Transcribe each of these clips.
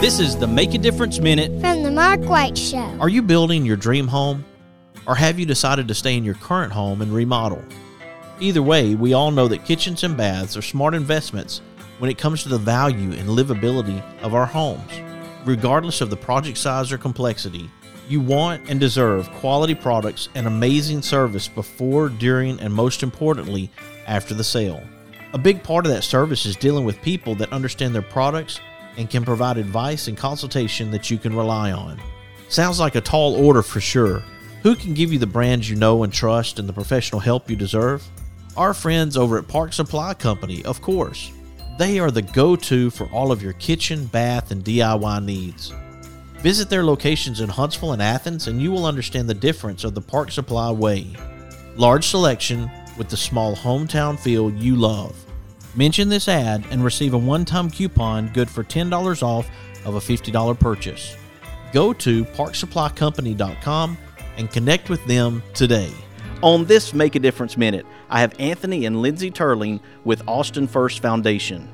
This is the Make a Difference Minute from the Mark White Show. Are you building your dream home? Or have you decided to stay in your current home and remodel? Either way, we all know that kitchens and baths are smart investments when it comes to the value and livability of our homes. Regardless of the project size or complexity, you want and deserve quality products and amazing service before, during, and most importantly, after the sale. A big part of that service is dealing with people that understand their products and can provide advice and consultation that you can rely on. Sounds like a tall order for sure. Who can give you the brands you know and trust and the professional help you deserve? Our friends over at Park Supply Company, of course. They are the go to for all of your kitchen, bath, and DIY needs. Visit their locations in Huntsville and Athens, and you will understand the difference of the Park Supply way. Large selection with the small hometown feel you love. Mention this ad and receive a one time coupon good for $10 off of a $50 purchase. Go to parksupplycompany.com and connect with them today. On this Make a Difference Minute, I have Anthony and Lindsey Terling with Austin First Foundation.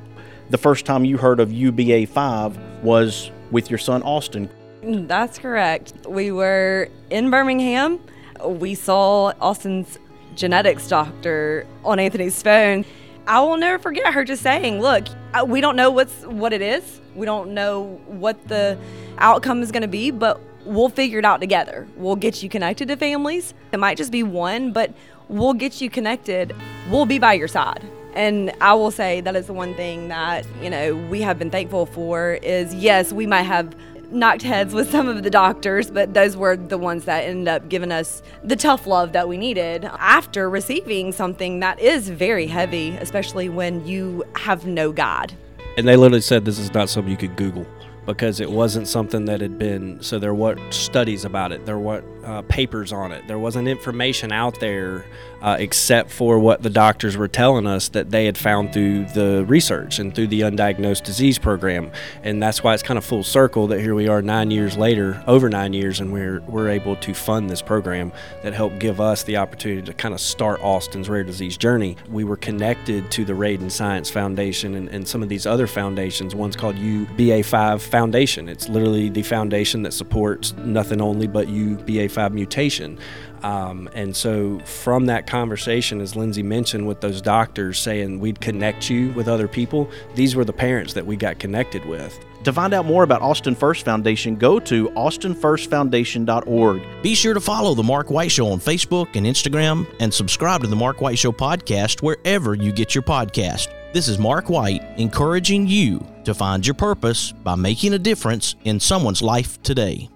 The first time you heard of UBA 5 was with your son Austin. That's correct. We were in Birmingham. We saw Austin's genetics doctor on Anthony's phone. I will never forget her just saying, "Look, we don't know what's what it is. We don't know what the outcome is going to be, but we'll figure it out together. We'll get you connected to families. It might just be one, but we'll get you connected. We'll be by your side." And I will say that is the one thing that, you know, we have been thankful for is yes, we might have knocked heads with some of the doctors, but those were the ones that ended up giving us the tough love that we needed after receiving something that is very heavy, especially when you have no God. And they literally said this is not something you could Google because it wasn't something that had been so there weren't studies about it. There weren't uh, papers on it. There wasn't information out there uh, except for what the doctors were telling us that they had found through the research and through the undiagnosed disease program. And that's why it's kind of full circle that here we are nine years later over nine years and we're, we're able to fund this program that helped give us the opportunity to kind of start austin's rare disease journey. We were connected to the Raiden Science Foundation and, and some of these other foundations one's called UBA5 Foundation. It's literally the foundation that supports nothing only but UBA5 mutation. Um, and so, from that conversation, as Lindsey mentioned, with those doctors saying we'd connect you with other people, these were the parents that we got connected with. To find out more about Austin First Foundation, go to austinfirstfoundation.org. Be sure to follow The Mark White Show on Facebook and Instagram and subscribe to The Mark White Show podcast wherever you get your podcast. This is Mark White encouraging you to find your purpose by making a difference in someone's life today.